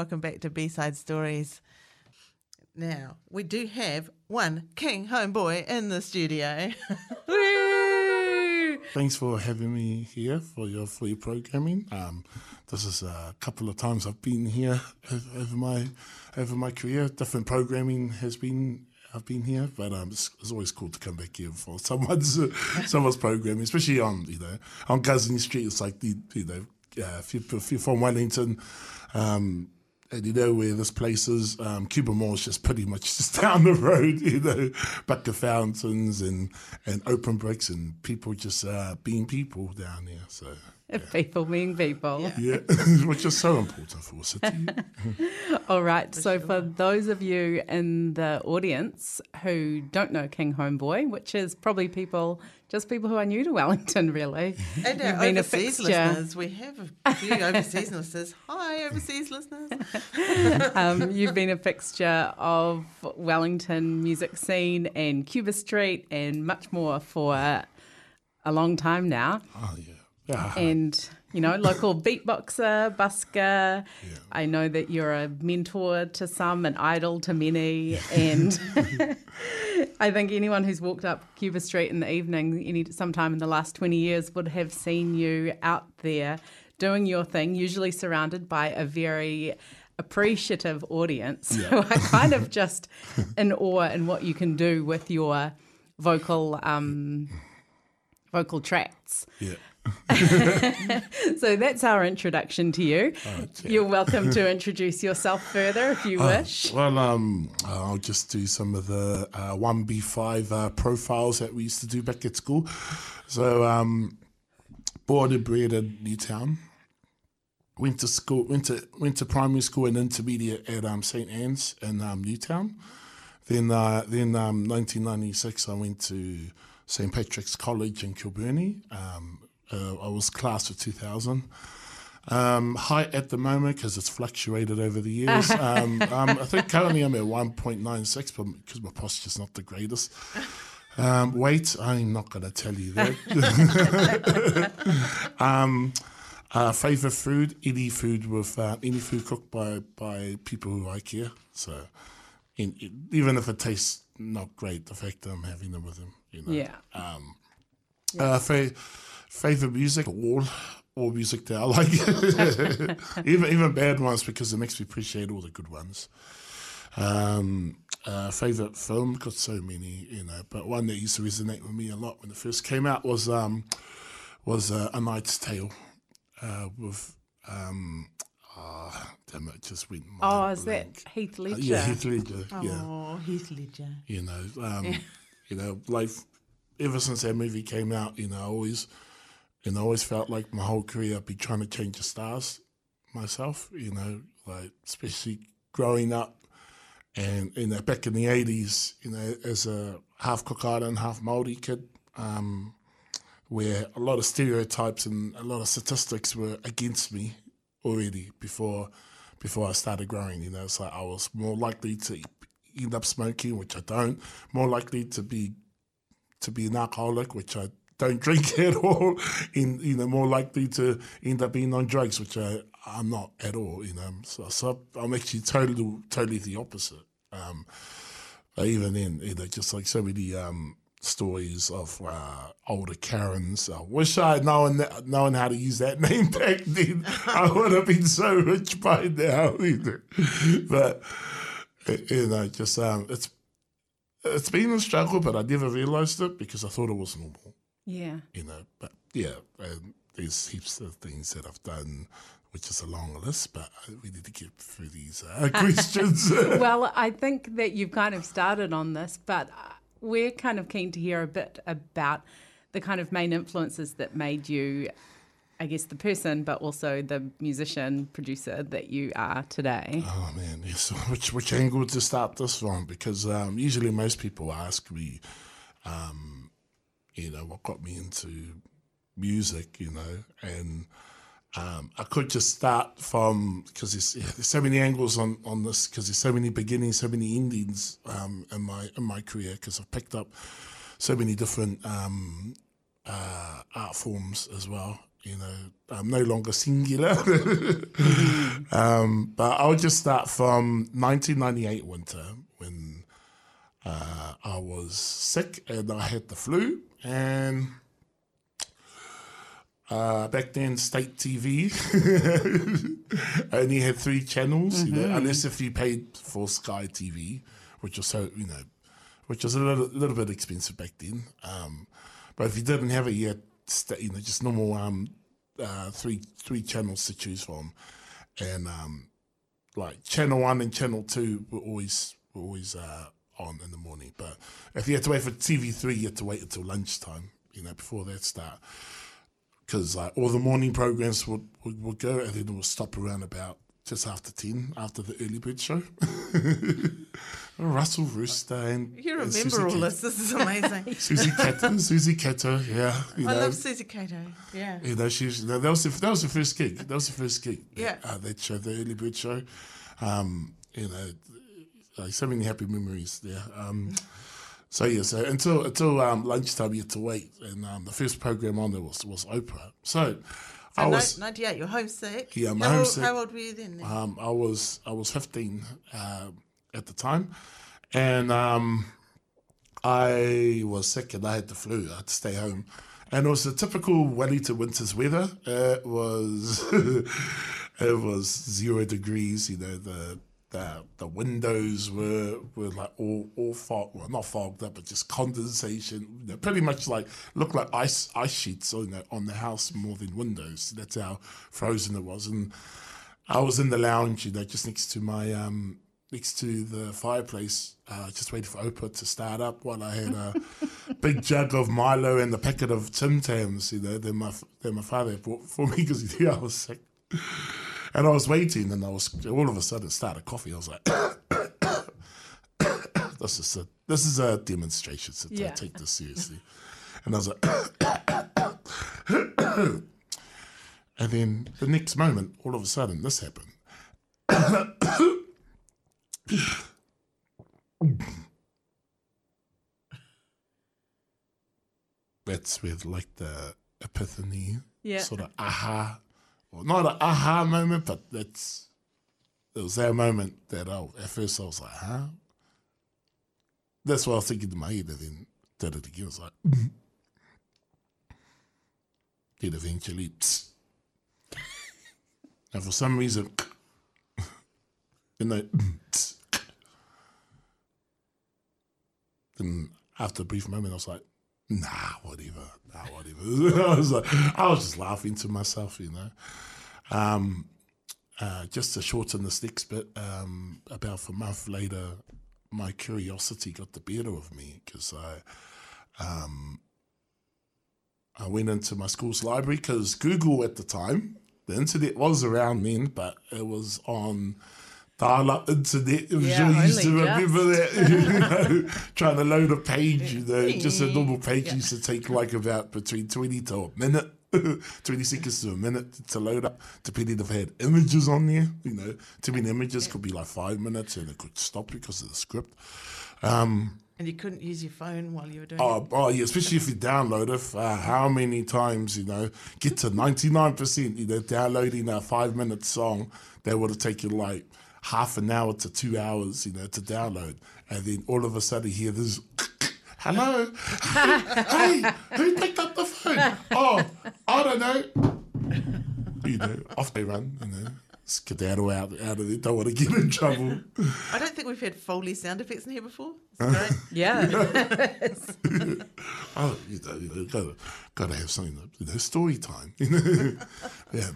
Welcome back to B Side Stories. Now, we do have one King Homeboy in the studio. Thanks for having me here for your your programming. Um, this is a couple of times I've been here over, my over my career. Different programming has been I've been here, but um, it's, it's always cool to come back here for someone's someone's programming, especially on you know on Ghuznee Street. It's like the you know uh, if, you, if you're from Wellington. Um, you know where this place is, um, Cuba Mall is just pretty much just down the road, you know, bucket fountains and, and open bricks and people just uh, being people down there. So People being people. yeah, which is so important for a city. All right. so, for those of you in the audience who don't know King Homeboy, which is probably people, just people who are new to Wellington, really. And You've our been a overseas fixture. listeners, we have a few overseas listeners. Hi, overseas listeners. Um, you've been a fixture of Wellington music scene and Cuba Street and much more for a long time now. oh yeah, yeah. and you know local beatboxer busker. I know that you're a mentor to some an idol to many and i think anyone who's walked up cuba street in the evening any sometime in the last 20 years would have seen you out there doing your thing usually surrounded by a very appreciative audience. So I kind of just in awe in what you can do with your vocal um, vocal tracts yeah. so that's our introduction to you. Oh, You're welcome to introduce yourself further if you wish. Well, um, I'll just do some of the uh, 1B5 uh, profiles that we used to do back at school. So, um, born and bred in Newtown. Went to school, went to went to primary school and intermediate at um, St Anne's in um, Newtown. Then, uh, then um, 1996, I went to St Patrick's College in Kilbirnie. Um, uh, I was class of 2000. Um, height at the moment because it's fluctuated over the years. um, um, I think currently I'm at 1.96, but because my posture's not the greatest. Um, weight, I'm not going to tell you that. um, uh, favorite food, any food with uh, any food cooked by by people who I care. So, in, in- even if it tastes not great, the fact that I'm having them with them, you know. Yeah. Uh, fa- favorite music, all all music that I like, even even bad ones because it makes me appreciate all the good ones. Um, uh, favorite film, got so many, you know, but one that used to resonate with me a lot when it first came out was um, was uh, A Knight's Tale uh, with um, ah, damn it, just went. Oh, is that blank. Heath Uh, Ledger? yeah, Heath Ledger. Yeah Oh, Heath Ledger. you know, um, you know, like ever since that movie came out, you know, I always, know, I always felt like my whole career I'd be trying to change the stars myself, you know, like especially growing up and you know back in the eighties, you know, as a half Cook Island, half Maori kid, um, where a lot of stereotypes and a lot of statistics were against me already before before I started growing. You know, it's like I was more likely to end up smoking, which I don't. More likely to be to be an alcoholic, which I don't drink at all. In you know, more likely to end up being on drugs, which I I'm not at all. You know, so, so I'm actually totally totally the opposite. Um, even then, you know, just like so many um, stories of uh, older Karens. I wish I had known that, known how to use that name back then. I would have been so rich by now. You know. But you know, just um, it's it's been a struggle, but I never realised it because I thought it was normal. Yeah. You know, but yeah, um, there's heaps of things that I've done. Which is a long list, but uh, we need to get through these uh, questions. Well, I think that you've kind of started on this, but uh, we're kind of keen to hear a bit about the kind of main influences that made you, I guess, the person, but also the musician, producer that you are today. Oh man, yes. Which which angle to start this from? Because um, usually most people ask me, um, you know, what got me into music, you know, and um, I could just start from because there's, yeah, there's so many angles on, on this because there's so many beginnings, so many endings um, in my in my career because I've picked up so many different um, uh, art forms as well. You know, I'm no longer singular. um, but I'll just start from 1998 winter uh, I was sick and I had the flu. And uh, back then, state TV only had three channels, you know, unless if you paid for Sky TV, which was so, you know, which was a little, little bit expensive back then. Um, but if you didn't have it, you had, sta- you know, just normal um, uh, three three channels to choose from, and um, like channel one and channel two were always were always uh, on in the morning. But if you had to wait for TV three, you had to wait until lunchtime, you know, before that start. Because like all the morning programs would, would, would go and then it would stop around about just after 10, after the early bird show. Russell Rooster and You remember Suzy all this. This is amazing. Suzy Cato, Suzy Cato, yeah. I know, love Suzy Cato. Yeah. you know, she's that was the, that was the first gig. That was the first gig. Yeah. uh, that show, the early bird show. Um, you know, like so many happy memories there. Um, so yeah, so until until um, lunchtime, you had to wait, and um, the first program on there was was Oprah. So, I was 98, you're homesick. Yeah, I'm how homesick. Old, how old were you then? um, I was I was fifteen uh, at the time, and um, I was sick and I had the flu. I had to stay home, and it was the typical Wellington winter's weather. It was it was zero degrees. You know the. The, the windows were were like all all fog well not fogged up but just condensation know, pretty much like looked like ice ice sheets on the on the house more than windows. That's how frozen it was. And I was in the lounge, you know, just next to my um next to the fireplace, uh, just waiting for Oprah to start up while I had a big jug of Milo and a packet of Tim Tams, you know, that my that my father had bought for me because he knew I was sick. And I was waiting, and I was all of a sudden started coughing. I was like, "This is a this is a demonstration, so Yeah. don't take this seriously." And I was like, and then the next moment, all of a sudden, this happened. That's with like the epiphany, Yeah. sort of aha, well, not an aha moment, but that's it was that moment that I, at first I was like, huh? That's what I was thinking in my head, and then did it again. I was like, then eventually, psst. and for some reason, you know, then after a brief moment, I was like, nah, whatever, nah, whatever. I was like, I was just laughing to myself, you know. Um, uh, just to shorten the next but um, about a month later, my curiosity got the better of me because I, um, I went into my school's library because Google at the time, the internet was around then, but it was on dial-up internet. I'm Yeah, sure you used to remember that. you know, trying to load a page, you know, just a normal page used to take like about between 20 to a minute. 20 seconds to a minute to load up, depending if it had images on there. You know, too many images could be like five minutes and it could stop because of the script. Um, And you couldn't use your phone while you were doing it. Oh, oh yeah, especially if you download it. Uh, how many times, you know, get to 99%, you know, downloading a five minute song that would have taken like half an hour to two hours, you know, to download. And then all of a sudden you hear this, hello, hey, who picked up the phone? Oh, I don't know. You know, off they run, you know. Skedaddle out, out of it. Don't want to get in trouble. I don't think we've had Foley sound effects in here before. It's great. Yeah. Oh, you know, you know, gotta, gotta have something, you know, story time. You know? yeah.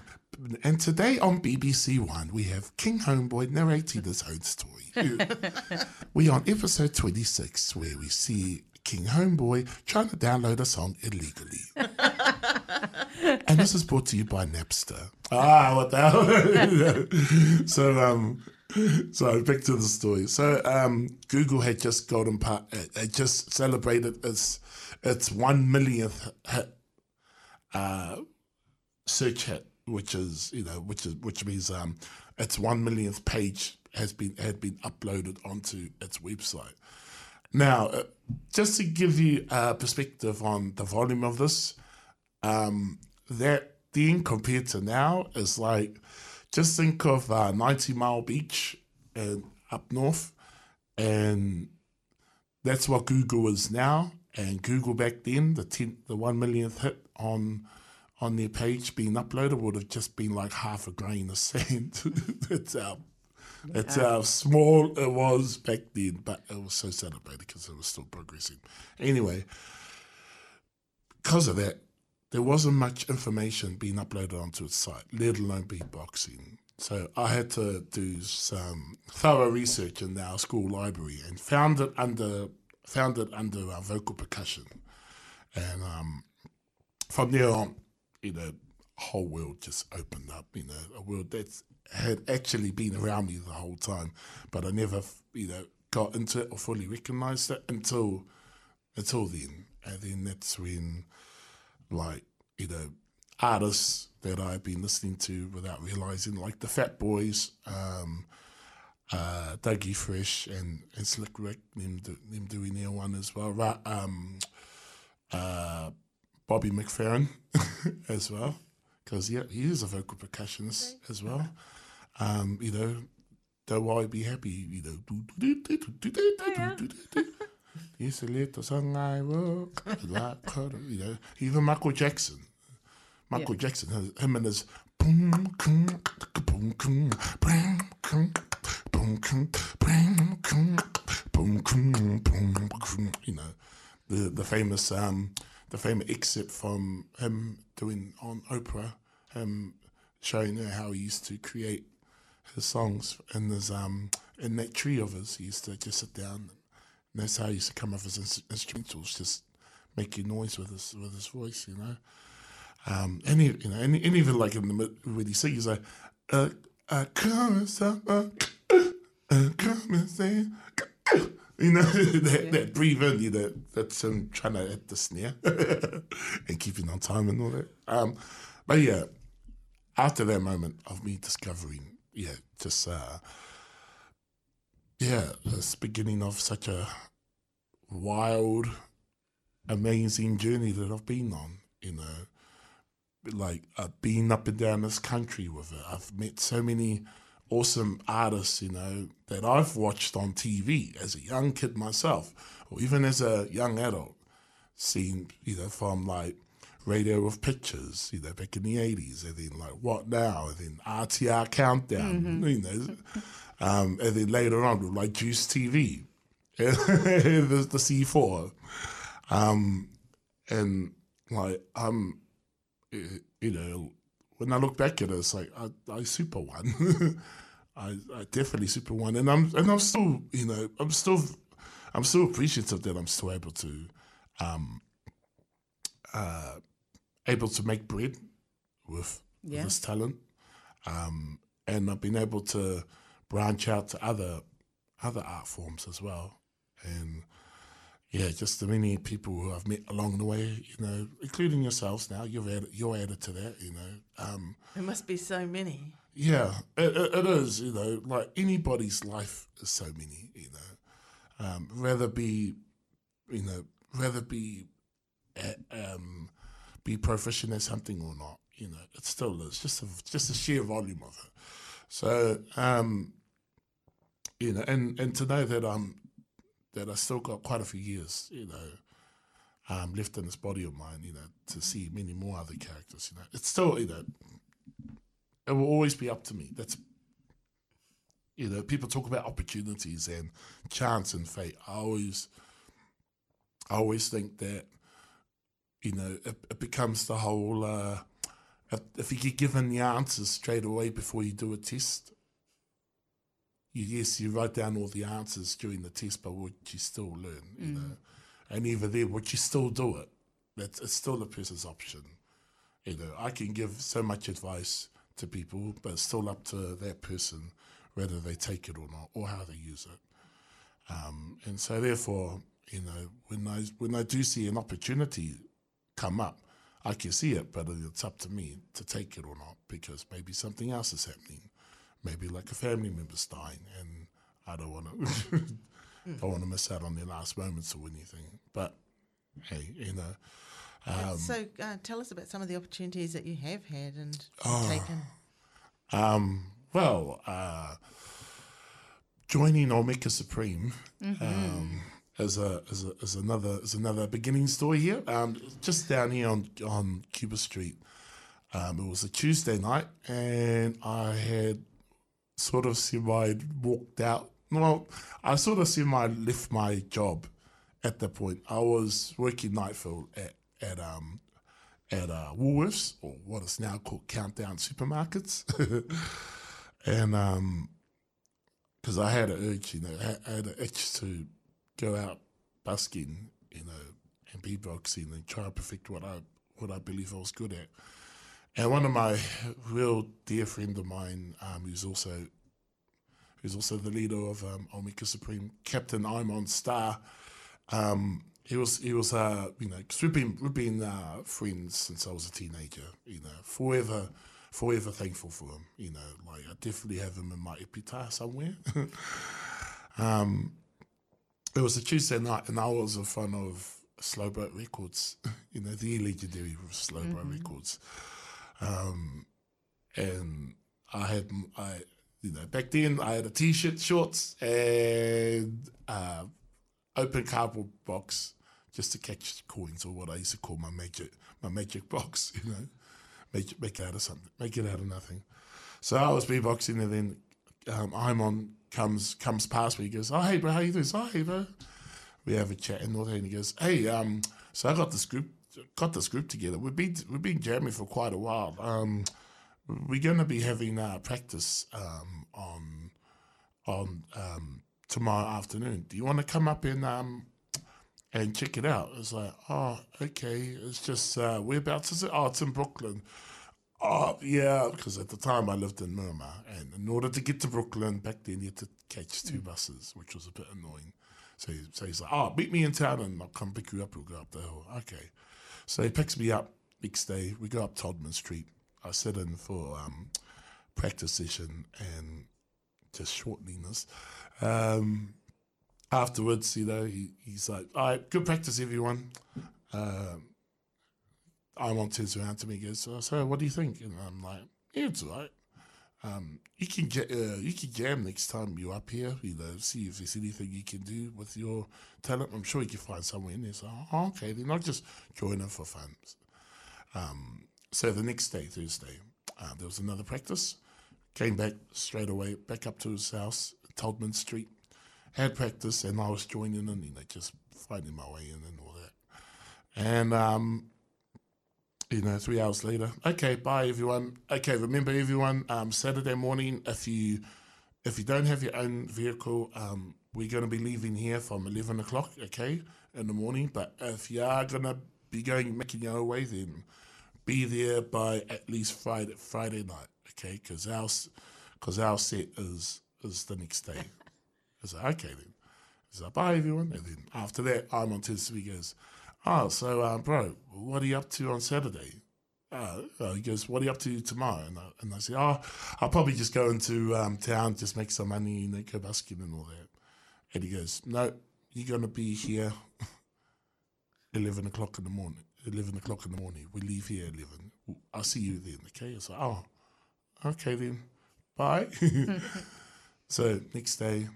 And today on BBC One, we have King Homeboy narrating his own story. we are on episode 26, where we see King Homeboy trying to download a song illegally. and this is brought to you by Napster. Ah, what the hell? so, um, so back to the story. So, um, Google had just golden part, it just celebrated its its one millionth hit, uh, search hit, which is you know which is which means um, its one millionth page has been had been uploaded onto its website. Now, uh, just to give you a perspective on the volume of this, um, that then compared to now is like just think of uh, 90 Mile Beach and up north, and that's what Google is now. And Google back then, the 10, the one millionth hit on on their page being uploaded would have just been like half a grain of sand. that's how that's how small it was back then, but it was so celebrated because it was still progressing. Anyway, because of that, there wasn't much information being uploaded onto its site, let alone beatboxing. So I had to do some thorough research in our school library and found it under found it under our vocal percussion, and um, from there on, you know, whole world just opened up. You know, a world that had actually been around me the whole time, but I never, you know, got into it or fully recognized it until until then, and then that's when, like, you know, artists that I've been listening to without realizing, like the Fat Boys, um, uh, Dougie Fresh, and, and Slick Rick, them, them doing their one as well. Right, um, uh, Bobby McFerrin as well, because yeah, he is a vocal percussionist as well. Um, you know, though I be happy, you know. It's a little song I wrote, like, you know, even Michael Jackson. Michael Jackson, him and his boom, boom, boom, boom, boom, boom, boom, boom, boom, boom, boom, you know, the the famous um the famous excerpt from him doing on Oprah, him showing her how he used to create his songs in his um in that tree of his. He used to just sit down, and that's how he used to come up with his instrumentals, just making noise with his with his voice, you know. Um, and he, you know, and, and even like in the mid- when he sings, like, uh, uh, "Come and stop, uh, uh, come and say." You know that, that breathe in, you know, that's him trying to hit the snare and keeping on time and all that. Um, but yeah, after that moment of me discovering, yeah, just uh, yeah, this beginning of such a wild, amazing journey that I've been on. You know, like I've been up and down this country with it. I've met so many awesome artists, you know, that I've watched on TV as a young kid myself, or even as a young adult, seen, you know, from like Radio of Pictures, you know, back in the 80s, and then like What Now, and then RTR Countdown, you know, um, and then later on like Juice TV, the, the C4. Um, and like, um, you know, when I look back at it, it's like I, I super won. I, I definitely super won, and I'm and I'm still, you know, I'm still, I'm still appreciative that I'm still able to, um, uh, able to make bread with, Yeah. with this talent, um, and I've been able to branch out to other other art forms as well, and yeah, just the many people who I've met along the way, you know, including yourselves. Now you're added, you're added to that, you know. Um, There must be so many. Yeah, it, it, is. You know, like anybody's life is so many. You know, um, rather be, you know, rather be, um, be proficient at something or not. You know, it still is just a, just the sheer volume of it. So, um, you know, and and to know that I'm that I still got quite a few years. You know. Um, left in this body of mine, you know, to see many more other characters, you know, it's still, you know, it will always be up to me. That's you know, people talk about opportunities and chance and fate. I always, I always think that you know it, it becomes the whole. Uh, if, if you get given the answers straight away before you do a test, you yes, you write down all the answers during the test, but would you still learn? You know, and even then, would you still do it? That's it's still a person's option. You know, I can give so much advice to people, but it's still up to that person whether they take it or not, or how they use it. Um, and so, therefore, you know, when I when I do see an opportunity come up, I can see it, but it's up to me to take it or not because maybe something else is happening, maybe like a family member's dying, and I don't want to I don't want to miss out on their last moments or anything. But hey, you know, Um, so uh, tell us about some of the opportunities that you have had and Oh. taken. Um, well, uh, joining Omega Supreme um, as a as a as another as another beginning story here. Um, just down here on on Cuba Street. Um, it was a Tuesday night, and I had sort of semi walked out. Well, I sort of semi left my job at that point. I was working nightfill at at um at uh, Woolworths or what is now called Countdown Supermarkets, and um because I had an urge, you know, I had, an itch to go out busking, you know, and beatboxing and try to perfect what I what I believe I was good at. And one of my real dear friend of mine, um, who's also who's also the leader of um, Omega Supreme, Captain Imon Starr. Um, he was he was uh, you know cause we've been we've been uh, friends since I was a teenager. You know, forever forever thankful for him. You know, like I definitely have him in my epitaph somewhere. um, it was a Tuesday night, and I was in front of Slowboat Records. you know, the legendary Slowboat Records. Um, and I had I you know back then I had a t-shirt, shorts, and uh, open cardboard box just to catch coins or what I used to call my magic my magic box. You know, make make it out of something, make it out of nothing. So I was beatboxing, and then um, Imon comes comes past me. He goes, "Oh hey bro, how you doing?" Oh hey bro. We have a chat and all that, and he goes, "Hey, um, so I got this group got this group together. We've been we've been jamming for quite a while. Um, we're going to be having uh, practice um, on on um, tomorrow afternoon. Do you want to come up and um, and check it out? It's like, oh, okay. It's just uh, whereabouts is it? Oh, it's in Brooklyn. Oh, yeah, because at the time I lived in Miramar, and in order to get to Brooklyn back then, you had to catch two buses, which was a bit annoying. So, he, so he's like, oh, meet me in town and I'll come pick you up. We'll go up the hill. Okay. So he picks me up next day. We go up Todman Street. I sit in for um, practice session and just shortening this. Um, afterwards, you know, he, he's like, all right, good practice, everyone. Um, Imon turns around to me, he goes, so, so what do you think? And I'm like, yeah, it's all right. Um, you can get uh, you can jam next time you're up here. You know, see if there's anything you can do with your talent. I'm sure you can find somewhere in there. So, oh, okay, then I'll just join in for fun. Um, so the next day, Thursday, uh, there was another practice. Came back straight away, back up to his house, Todman Street. Had practice, and I was joining in, know, just finding my way in and all that. And um, you know, three hours later. Okay, bye everyone. Okay, remember everyone. Um, Saturday morning, if you if you don't have your own vehicle, um, we're going to be leaving here from eleven o'clock. Okay, in the morning. But if you are going to be going making your own way, then be there by at least Friday Friday night. Okay, because our because our set is is the next day. I like, okay then. He's like, bye everyone. And then after that, Imon to he goes, oh, so um, bro, what are you up to on Saturday? Uh, uh, he goes, what are you up to tomorrow? And I, and I say, oh, I'll probably just go into um, town, just make some money and then go busking and all that. And he goes, no, you're going to be here 11 o'clock in the morning. 11 o'clock in the morning. We leave here at 11. I'll see you then, okay? It's like, oh, okay then. Bye. so next day,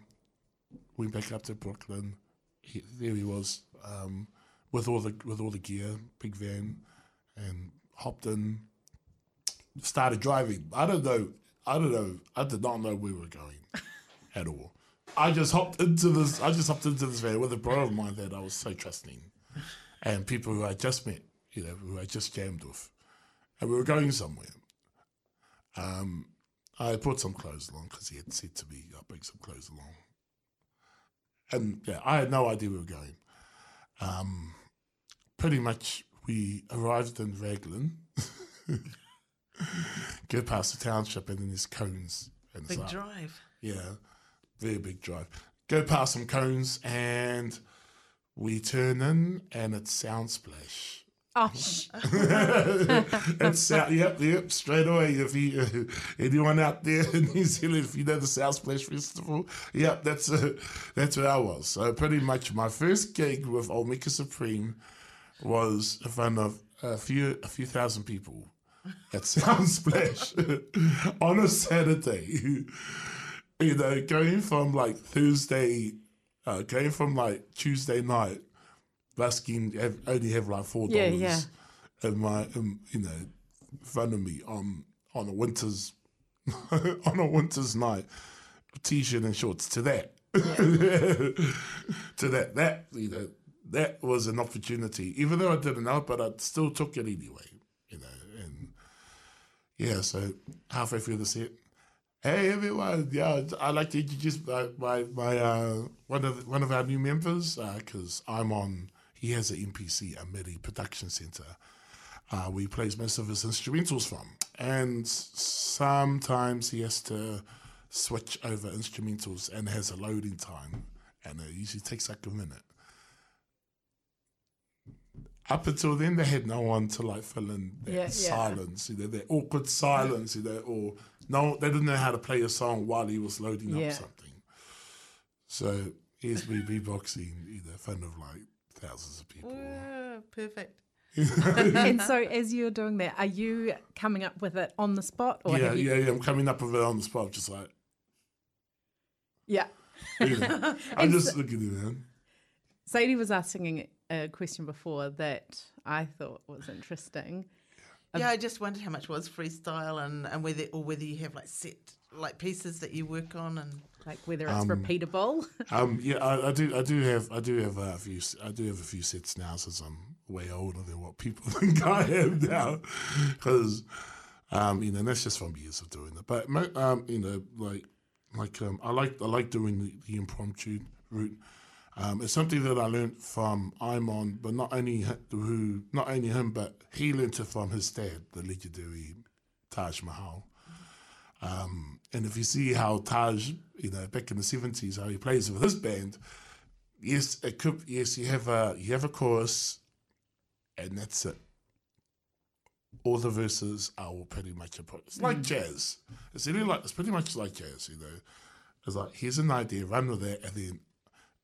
went back up to Brooklyn. He, there he was, um, with all the with all the gear, big van, and hopped in. Started driving. I don't know. I don't know. I did not know where we were going at all. I just hopped into this. I just hopped into this van with a bro of mine that I was so trusting, and people who I just met, you know, who I just jammed with, and we were going somewhere. Um, I brought some clothes along because he had said to me, "I'll bring some clothes along." And yeah, I had no idea we were going. Um, pretty much, we arrived in Raglan, go past the township, and then there's cones. And Big drive. yeah, very big drive. Go past some cones, and we turn in, and it's Soundsplash. Oh, it's South, yep, yep, straight away. If you, anyone out there in New Zealand, if you know the Soundsplash Festival, yep, that's uh, that's where I was. So pretty much my first gig with Omega Supreme was in front of a few a few thousand people at Soundsplash on a Saturday. you know, going from like Thursday, uh, going from like Tuesday night, busking have, only have like four dollars yeah. in my, in, you know, front of me on on a winter's on a winter's night, t-shirt and shorts to that. to that that you know that was an opportunity even though i didn't know but i still took it anyway you know and yeah so halfway through the set hey everyone yeah i'd like to introduce my my, my uh one of one of our new members uh, because Imon he has an mpc a midi production center uh, where he plays most of his instrumentals from. And sometimes he has to switch over instrumentals and has a loading time. And it usually takes like a minute. Up until then, they had no one to like fill in that Yeah, yeah. silence, you know, that awkward silence, you know, or no, they didn't know how to play a song while he was loading Yeah. up something. So here's me beatboxing, you know, in of like thousands of people. Whoa, perfect. and so, as you're doing that, are you coming up with it on the spot, or yeah, you? yeah, yeah. I'm coming up with it on the spot, just like, Yeah. you know, I'm just looking at it, man. Sadie was asking a question before that I thought was interesting. Yeah, I just wondered how much was freestyle and, and whether or whether you have like set like pieces that you work on and like whether it's repeatable. Um, yeah, I, I do, I do have, I do have a few, I do have a few sets now, since I'm way older than what people think I am now, because, um, you know, that's just from years of doing it. But um, you know, like, like, um, I like, I like doing the, the impromptu route. Um, it's something that I learned from Imon, but not only who, not only him, but he learned it from his dad, the legendary Taj Mahal. Um, and if you see how Taj, you know, back in the seventies, how he plays with his band, yes, it could, yes, you have a you have a chorus, and that's it. All the verses are all pretty much a It's like mm. jazz. It's really like it's pretty much like jazz, you know. It's like here's an idea, run with it, and then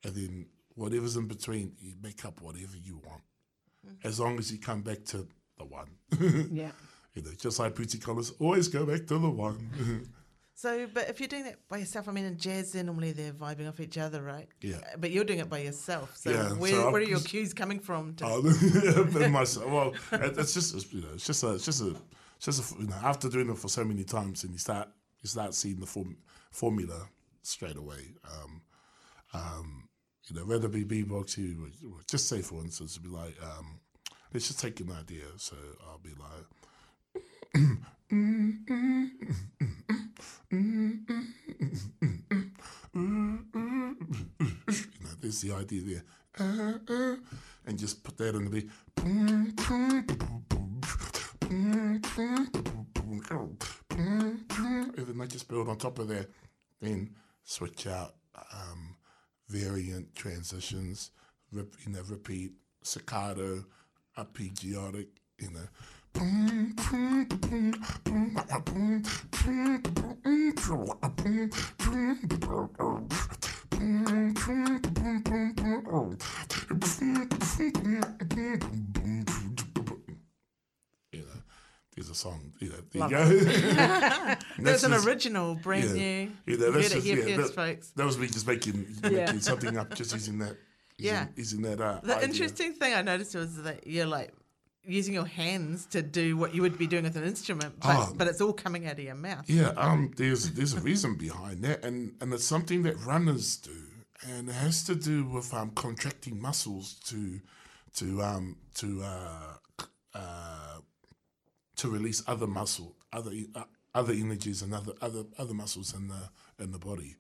and then whatever's in between, you make up whatever you want, mm. as long as you come back to the one. yeah. you know, just like Bootsy Collins, always go back to the one. so. But if you're doing that by yourself, I mean, in jazz, then normally they're vibing off each other, right? Yeah. Uh, But you're doing it by yourself. So Yeah, where, so where are your cues coming from? To, Oh, myself. Well, it's just it's, you know, it's just a, it's just a, it's just a, you know, after doing it for so many times, and you start you start seeing the form, formula straight away. Um, um, you know, whether it be beatbox, you just say for instance, it'd be like, um, let's just take an idea. So I'll be like. you know, there's the idea there. Uh, uh, and just put that in the beat. And then I just build on top of that. Then switch out um, variant transitions, rep, you know, repeat, staccato, arpeggiatic, you know. You know, there's a song. You know, there you go. And That's that's an just- original, brand yeah. new. Yeah, You that's just, yeah, that, folks. that was me just making, Yeah. making something up, just using that. Using, Yeah. using that. Uh, The idea. interesting thing I noticed was that you're like using your hands to do what you would be doing with an instrument, but, Oh. but it's all coming out of your mouth. Yeah, um, there's there's a reason behind that, and and it's something that runners do, and it has to do with um contracting muscles to to um to uh uh to release other muscle, other uh, other energies and other other other muscles in the in the body.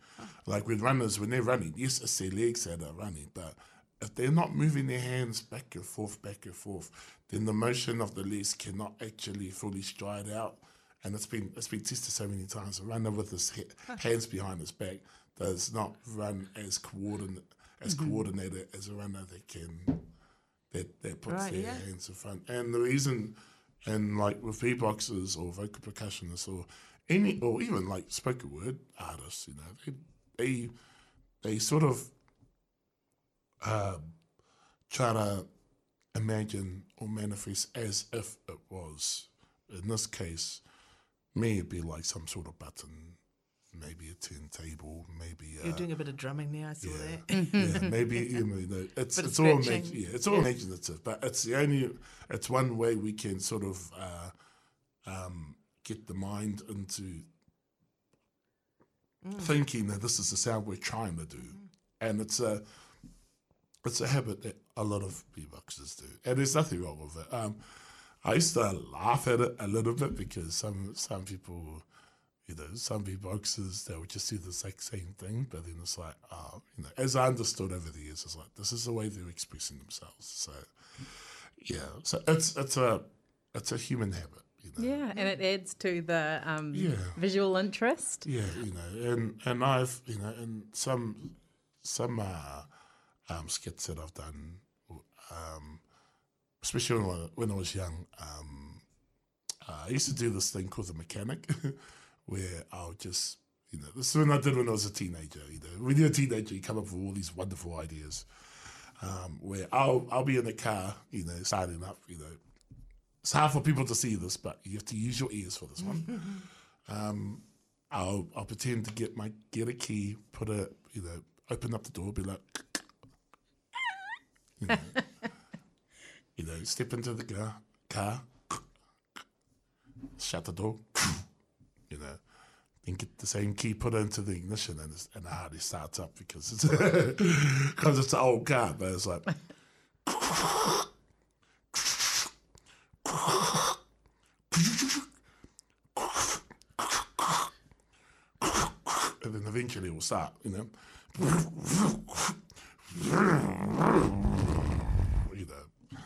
Like with runners, when they're running, yes, it's their legs that are running, but if they're not moving their hands back and forth, back and forth, then the motion of the legs cannot actually fully stride out. And it's been it's been tested so many times. A runner with his he- hands behind his back does not run as coordinate as coordinated as a runner that can that that puts Right, their yeah. hands in front. And the reason, and like with beatboxers or vocal percussionists or any or even like spoken word artists, you know, they they they sort of um, try to imagine or manifest as if it was. In this case, me, it'd be like some sort of button, maybe a tin table, maybe. Uh, You're doing a bit of drumming now. I saw yeah, that. yeah, maybe you know, it's it's all imag- yeah, it's all imaginative, but it's the only it's one way we can sort of uh, um, get the mind into thinking that this is the sound we're trying to do, and it's a it's a habit that a lot of beatboxers do, and there's nothing wrong with it. Um, I used to laugh at it a little bit because some some people, you know, some beatboxers they would just do the exact same thing, but then it's like, oh, you know, as I understood over the years, it's like this is the way they're expressing themselves. So, yeah, so it's it's a it's a human habit, you know. Yeah, and it adds to the um, Yeah. visual interest. Yeah, you know, and and I've you know, and some some uh, um, skits that I've done, um, especially when I, when I was young. Um, uh, I used to do this thing called the mechanic, where I'll just you know, this is when I did when I was a teenager. You know, when you're a teenager, you come up with all these wonderful ideas. Um, where I'll I'll be in the car, you know, starting up, you know. It's hard for people to see this, but you have to use your ears for this one. Um, I'll I'll pretend to get my get a key, put a you know, open up the door, be like, you know, you know, step into the car, car, shut the door, then get the same key, put into the ignition, and it's, and it hardly starts up because it's because it's an old car, but it's like. and then eventually it will start, you know. You know,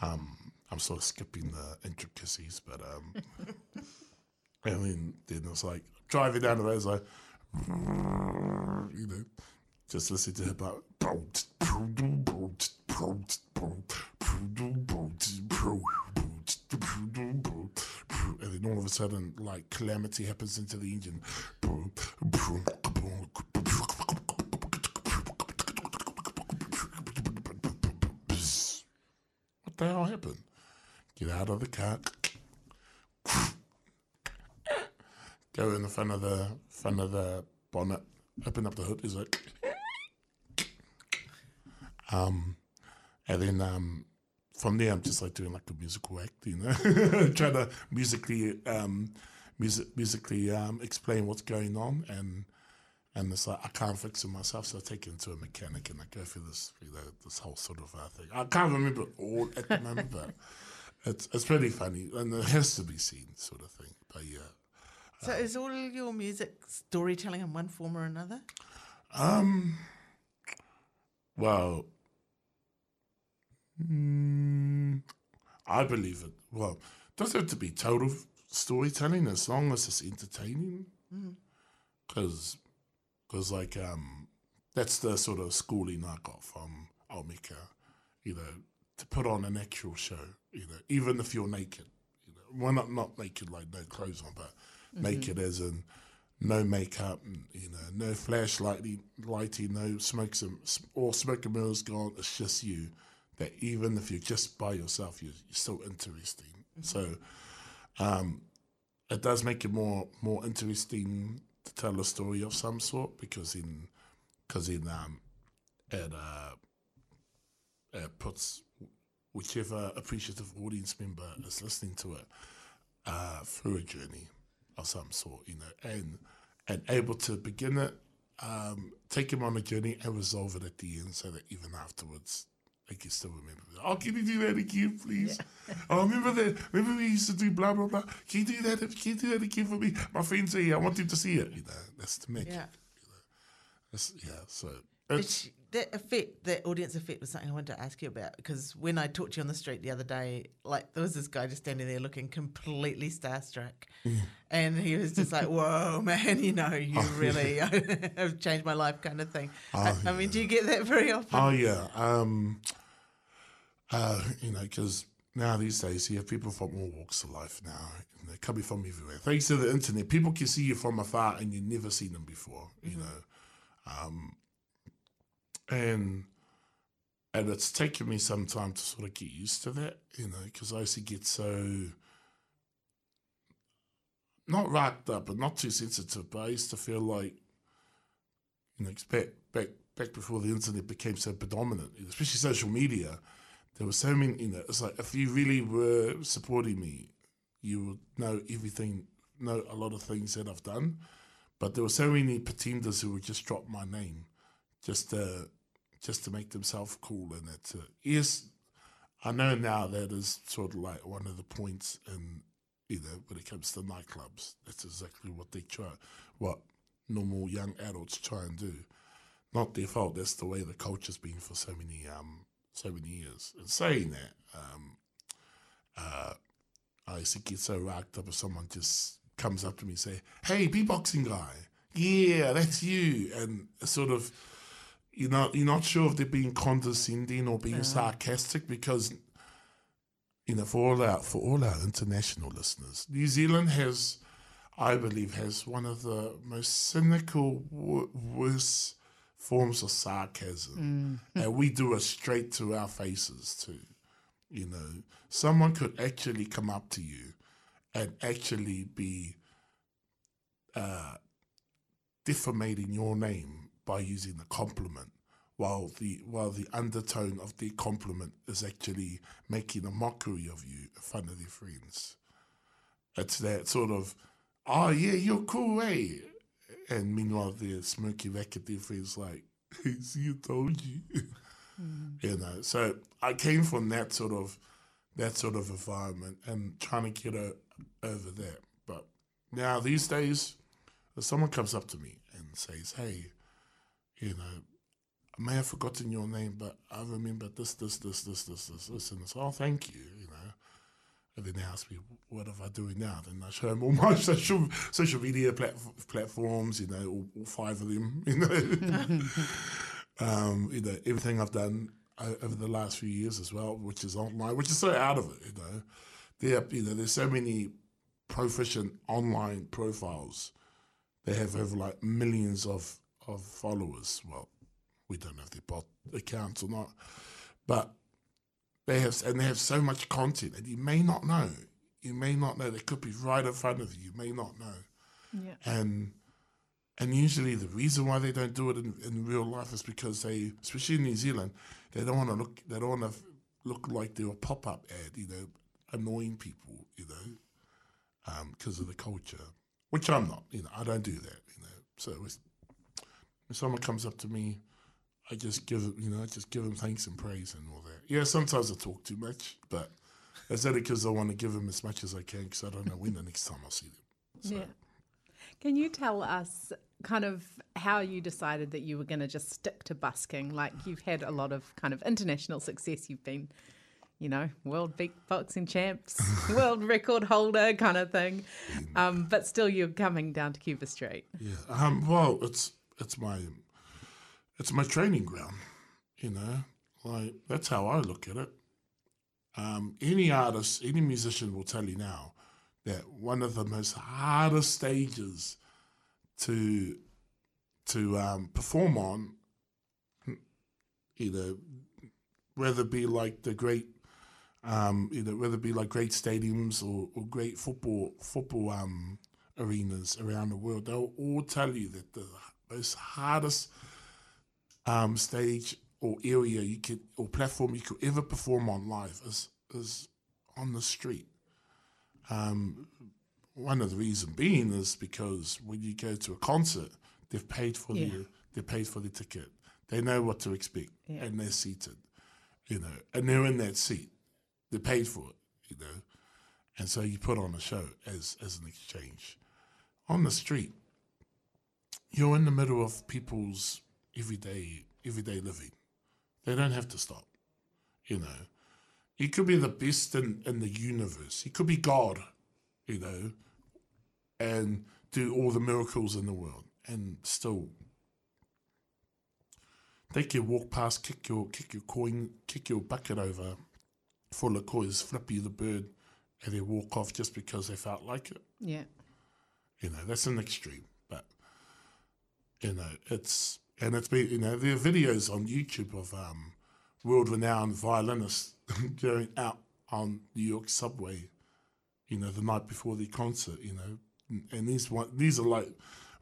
um, I'm sort of skipping the intricacies, but um, and then then it's like driving down the road, it's like, you know, just listen to hip hop. And then all of a sudden, like calamity happens into the engine. What the hell happened? Get out of the car. Go in the front of the front of the bonnet. Open up the hood. Is like, um, and then um, from there, I'm just like doing like a musical act, you know, trying to musically, um, music, musically um, explain what's going on, and and it's like I can't fix it myself, so I take it to a mechanic and I go through this, you know, this whole sort of uh, thing. I can't remember all at the moment, but it's it's pretty funny, and it has to be seen, sort of thing. But yeah, So is all your music storytelling in one form or another? Um. Well, mm, I believe it. Well, it doesn't have to be total storytelling as long as it's entertaining. Because, because like um, that's the sort of schooling I got from Omika. You know, to put on an actual show. You know, even if you're naked. You know, well, not not naked like no clothes on, but naked as in no makeup, you know, no flashlighting, lighting, no smokes and all smoke and mirrors gone. It's just you. That even if you're just by yourself, you're, you're still interesting. So, um, it does make it more more interesting to tell a story of some sort because in because in um, it uh, it puts whichever appreciative audience member is listening to it uh, through a journey of some sort, you know, and and able to begin it, um, take him on a journey and resolve it at the end, so that even afterwards they can still remember. Oh, can you do that again, please? Oh, remember that? Remember we used to do blah blah blah. Can you do that? Can you do that again for me? My friends say I want him to see it. You know, that's the magic. Yeah. That's, yeah. So it's, that effect, that audience effect, was something I wanted to ask you about because when I talked to you on the street the other day, like there was this guy just standing there looking completely starstruck, and he was just like, "Whoa, man! You know, you really have changed my life," kind of thing. I, I mean, do you get that very often? Oh yeah, um, uh, you know, because now these days you have people from all walks of life now. And they're coming from everywhere. Thanks to the internet, people can see you from afar and you've never seen them before. You know, um, and and it's taken me some time to sort of get used to that, you know, because I used to get so not racked up, but not too sensitive. But I used to feel like, you know, back back back before the internet became so predominant, especially social media, there were so many. You know, it's like if you really were supporting me, you would know everything, know a lot of things that I've done. But there were so many pretenders who would just drop my name, just to just to make themselves cool, and that's it. Yes, I know now that is sort of like one of the points in you know when it comes to nightclubs. That's exactly what they try, what normal young adults try and do. Not their fault. That's the way the culture's been for so many um so many years. And saying that, um, uh, I used to get so racked up if someone just comes up to me and say, "Hey, beatboxing guy, yeah, that's you," and sort of you're not you're not sure if they're being condescending or being sarcastic because you know for all our for all our international listeners, New Zealand has, I believe, has one of the most cynical, worst forms of sarcasm, and we do it straight to our faces too. You know, someone could actually come up to you and actually be uh, defamating your name by using the compliment, while the while the undertone of the compliment is actually making a mockery of you in front of your friends. It's that sort of, oh yeah, you're cool, eh? And meanwhile, they're smirking back at their friends like, "See, I told you." you know, so I came from that sort of that sort of environment and trying to get o- over that. But now these days, if someone comes up to me and says, "Hey, you know, I may have forgotten your name, but I remember this, this, this, this, this, this, this," and it's, "Oh, thank you," you know. And then they ask me, "What have I doing now?" Then I show them all my social social media plat- platforms, you know, all, all five of them, you know, um, you know, everything I've done over the last few years as well, which is online, which is so out of it, you know. There, you know, there's so many proficient online profiles. They have over like millions of of followers. Well, we don't know if they bought accounts or not, but they have and they have so much content, and you may not know. You may not know. They could be right in front of you. You may not know Yeah. and and usually the reason why they don't do it in, in real life is because they, especially in New Zealand, they don't want to look, they don't want to look like they're a pop up ad, you know, annoying people, you know, um, because of the culture, which I'm not, you know, I don't do that, you know. So it's, when someone comes up to me, I just give them, you know, I just give them thanks and praise and all that. Yeah, sometimes I talk too much, but that's only because I want to give them as much as I can because I don't know when the next time I'll see them. So. Yeah. Can you tell us kind of how you decided that you were going to just stick to busking? Like you've had a lot of kind of international success. You've been, you know, world beatboxing champs, world record holder kind of thing. Um, but still, you're coming down to Cuba Street. Yeah. Um, well, it's it's my it's my training ground. You know, like that's how I look at it. Um, any artist, any musician will tell you now that one of the most hardest stages to to um, perform on, know, whether it be like the great, um, know, whether it be like great stadiums or, or great football football um, arenas around the world, they'll all tell you that the most hardest um, stage or area you could or platform you could ever perform on live is is on the street. Um, one of the reason being is because when you go to a concert, they've paid for Yeah. the they paid for the ticket. They know what to expect, Yeah. and they're seated, you know, and they're in that seat. They paid for it, you know, and so you put on a show as as an exchange. On the street, you're in the middle of people's everyday everyday living. They don't have to stop, you know. He could be the best in, in the universe. He could be God, you know, and do all the miracles in the world, and still they can walk past, kick your kick your coin, kick your bucket over, full of coins, flip you the bird, and they walk off just because they felt like it. Yeah. You know, that's an extreme, you know, it's and it's been you know there are videos on YouTube of um world-renowned violinists going out on New York subway, you know, the night before the concert, you know, and these one these are like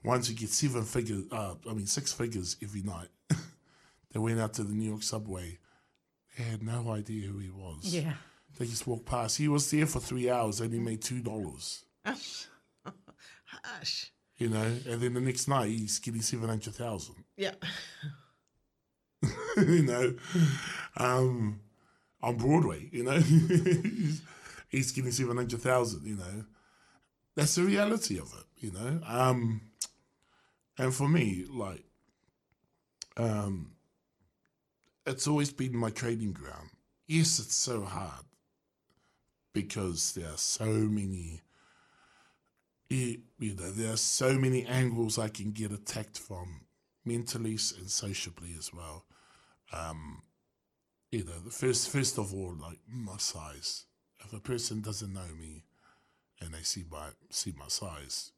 ones who get seven figures, uh, I mean six figures every night. they went out to the New York subway. They had no idea who he was. Yeah. They just walked past. He was there for three hours and he made two dollars. Hush. You know, and then the next night he's getting seven hundred thousand. Yeah. you know, um, on Broadway, you know, he's, he's getting 700,000, you know. That's the reality of it, you know. Um, and for me, like, um, it's always been my trading ground. Yes, it's so hard because there are so many, you you know, there are so many angles I can get attacked from mentally and sociably as well. Um, you know, the first first of all, like my size. If a person doesn't know me and they see my see my size,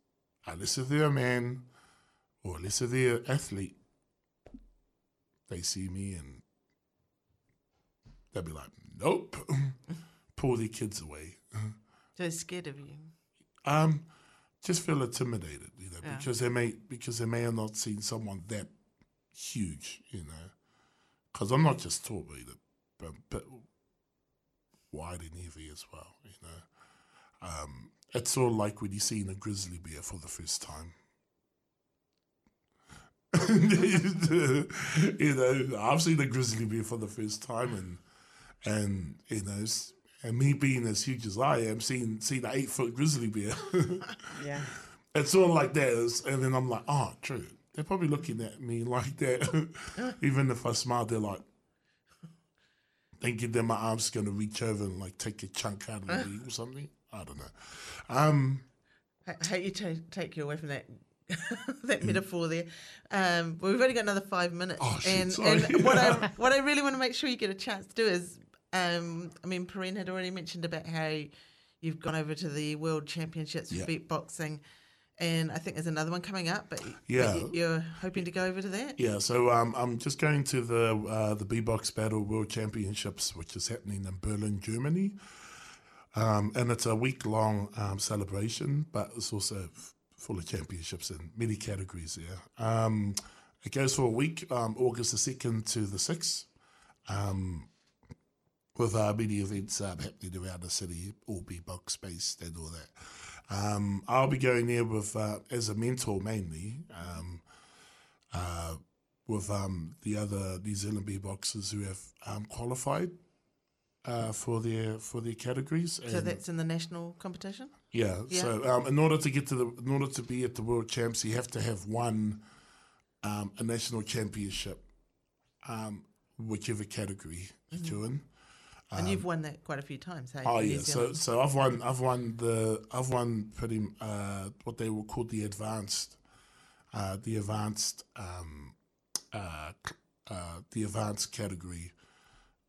unless if they're a man or unless if they're an athlete, they see me and they'll be like, Nope. Pull their kids away. They're scared of you. Um, just feel intimidated, you know, Yeah. because they may because they may have not seen someone that huge, you know. Because I'm not just tall, either, but but wide and heavy as well, you know. Um, it's sort of like when you see a grizzly bear for the first time. you know, I've seen a grizzly bear for the first time, and and you know, and me being as huge as I am, seeing seeing an eight foot grizzly bear, Yeah. it's sort of like that. And then I'm like, oh, true. They're probably looking at me like that. Even if I smile, they're like thinking that my arm's going to reach over and like take a chunk out of me or something. I don't know. Um, I hate you take you away from that that metaphor there. Um, but we've only got another five minutes, Oh, shit, and, and what I what I really want to make sure you get a chance to do is, um, I mean, Perrine had already mentioned about how you've gone over to the World Championships for Yeah. beatboxing, and I think there's another one coming up. But, but Yeah. you- you're hoping to go over to that. Yeah, so um, I'm just going to the uh, the B-Box Battle World Championships, which is happening in Berlin, Germany. Um, and it's a week long um, celebration, but it's also f- full of championships in many categories there. Um, it goes for a week, um, August the 2nd to the 6th, um, with uh, many events um, happening around the city, all B-Box based and all that. Um, I'll be going there with uh, as a mentor mainly. Um, uh, with um, the other New Zealand beatboxers who have um, qualified uh, for their for their categories. So that's in the national competition. yeah. Yeah. So um, in order to get to the in order to be at the world champs, you have to have won um, a national championship, um, whichever category that you're in. And you've won that quite a few times, hey? Um, Oh yeah, so so I've won I've won the I've won pretty uh, what they were called the advanced, uh, the advanced um, uh, uh, the advanced category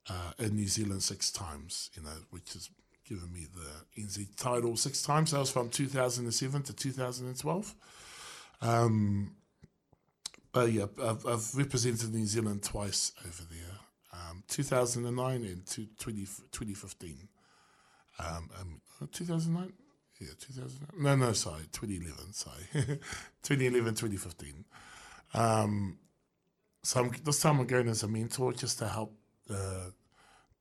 uh, in New Zealand six times. You know, which has given me the NZ title six times. That was from 2007 to 2012. Um, but yeah, I've, I've represented New Zealand twice over there. Um, 2009 and two- 20, 2015. Um, um, 2009? Yeah, 2009. No, no, sorry, 2011, sorry. 2011, 2015. Um, so I'm, this time I'm going as a mentor just to help the,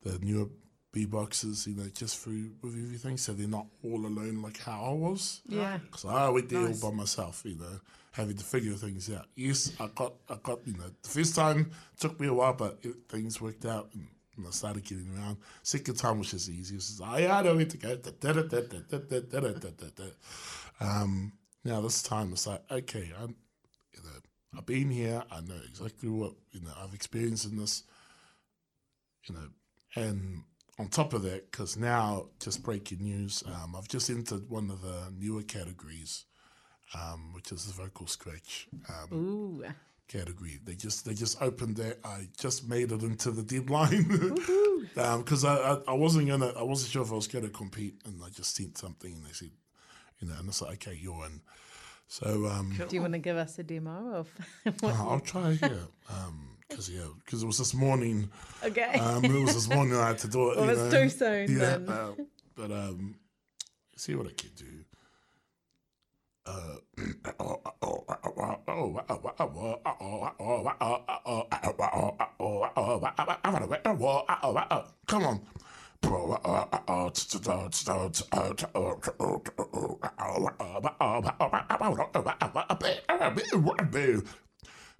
the newer B-boxers, you know, just through with everything so they're not all alone like how I was. Yeah. Because I went there Nice. all by myself, you know, having to figure things out. Yes, I got, I got, you know, the first time took me a while, but it, things worked out and, and I started getting around. Second time was just easy. It was just, oh, yeah, I know where to go. Da, da, da, da, da, da, da, da, da, da, da. Um, now this time it's like, okay, I'm, you know, I've been here. I know exactly what, you know, I've experienced in this, you know, and on top of that, because now just breaking news, um, I've just entered one of the newer categories, um, which is the vocal scratch um, Ooh. category. They just they just opened that. I just made it into the deadline because I, I I wasn't gonna I wasn't sure if I was gonna compete, and I just sent something and they said, you know, and it's like okay, you're in. So um, Do you want to give us a demo of what uh, I'll try. Yeah. Because yeah, because it was this morning. Okay. Um, it was this morning I had to do it. Well, it's know. too soon Yeah, then. uh, but um, see what I can do. Uh, come on.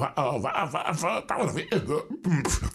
Yeah, something like that.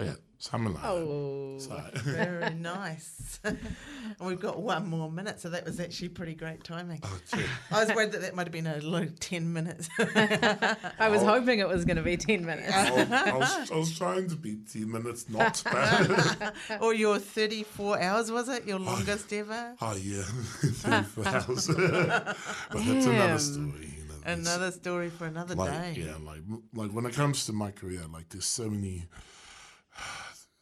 Oh, So, Very nice. and we've got one more minute, so that was actually pretty great timing. Oh, I was worried that that might have been a like 10 minutes. I was hoping it was going to be 10 minutes. I, was, I was trying to be 10 minutes, not bad. or your 34 hours, was it? Your oh, longest ever? oh, yeah. 34 hours. but that's another story. You know, Another story for another like day. yeah, like like when it comes to my career, like there's so many.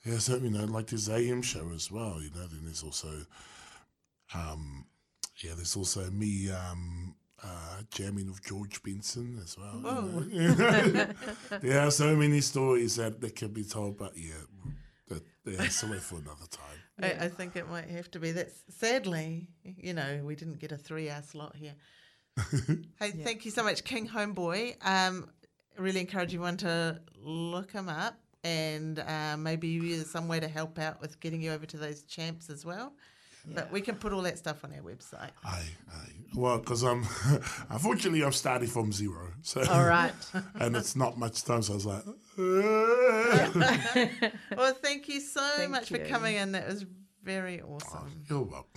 Yeah, so you know, like this AM show as well. You know, then there's also, um, yeah, there's also me um, uh, jamming with George Benson as well. you know. yeah, so many stories that, that can be told, but yeah, that yeah, so wait for another time. I, I think it might have to be. That's sadly, you know, we didn't get a three-hour slot here. hey, thank you so much, King Homeboy. Um, really encourage everyone to look him up, and uh, maybe there's some way to help out with getting you over to those champs as well. But we can put all that stuff on our website. Aye, aye. Well, because I'm unfortunately I'm starting from zero, so All right. and it's not much time. So I was like, Well, thank you so Thank much for coming in. That was very awesome. you're welcome.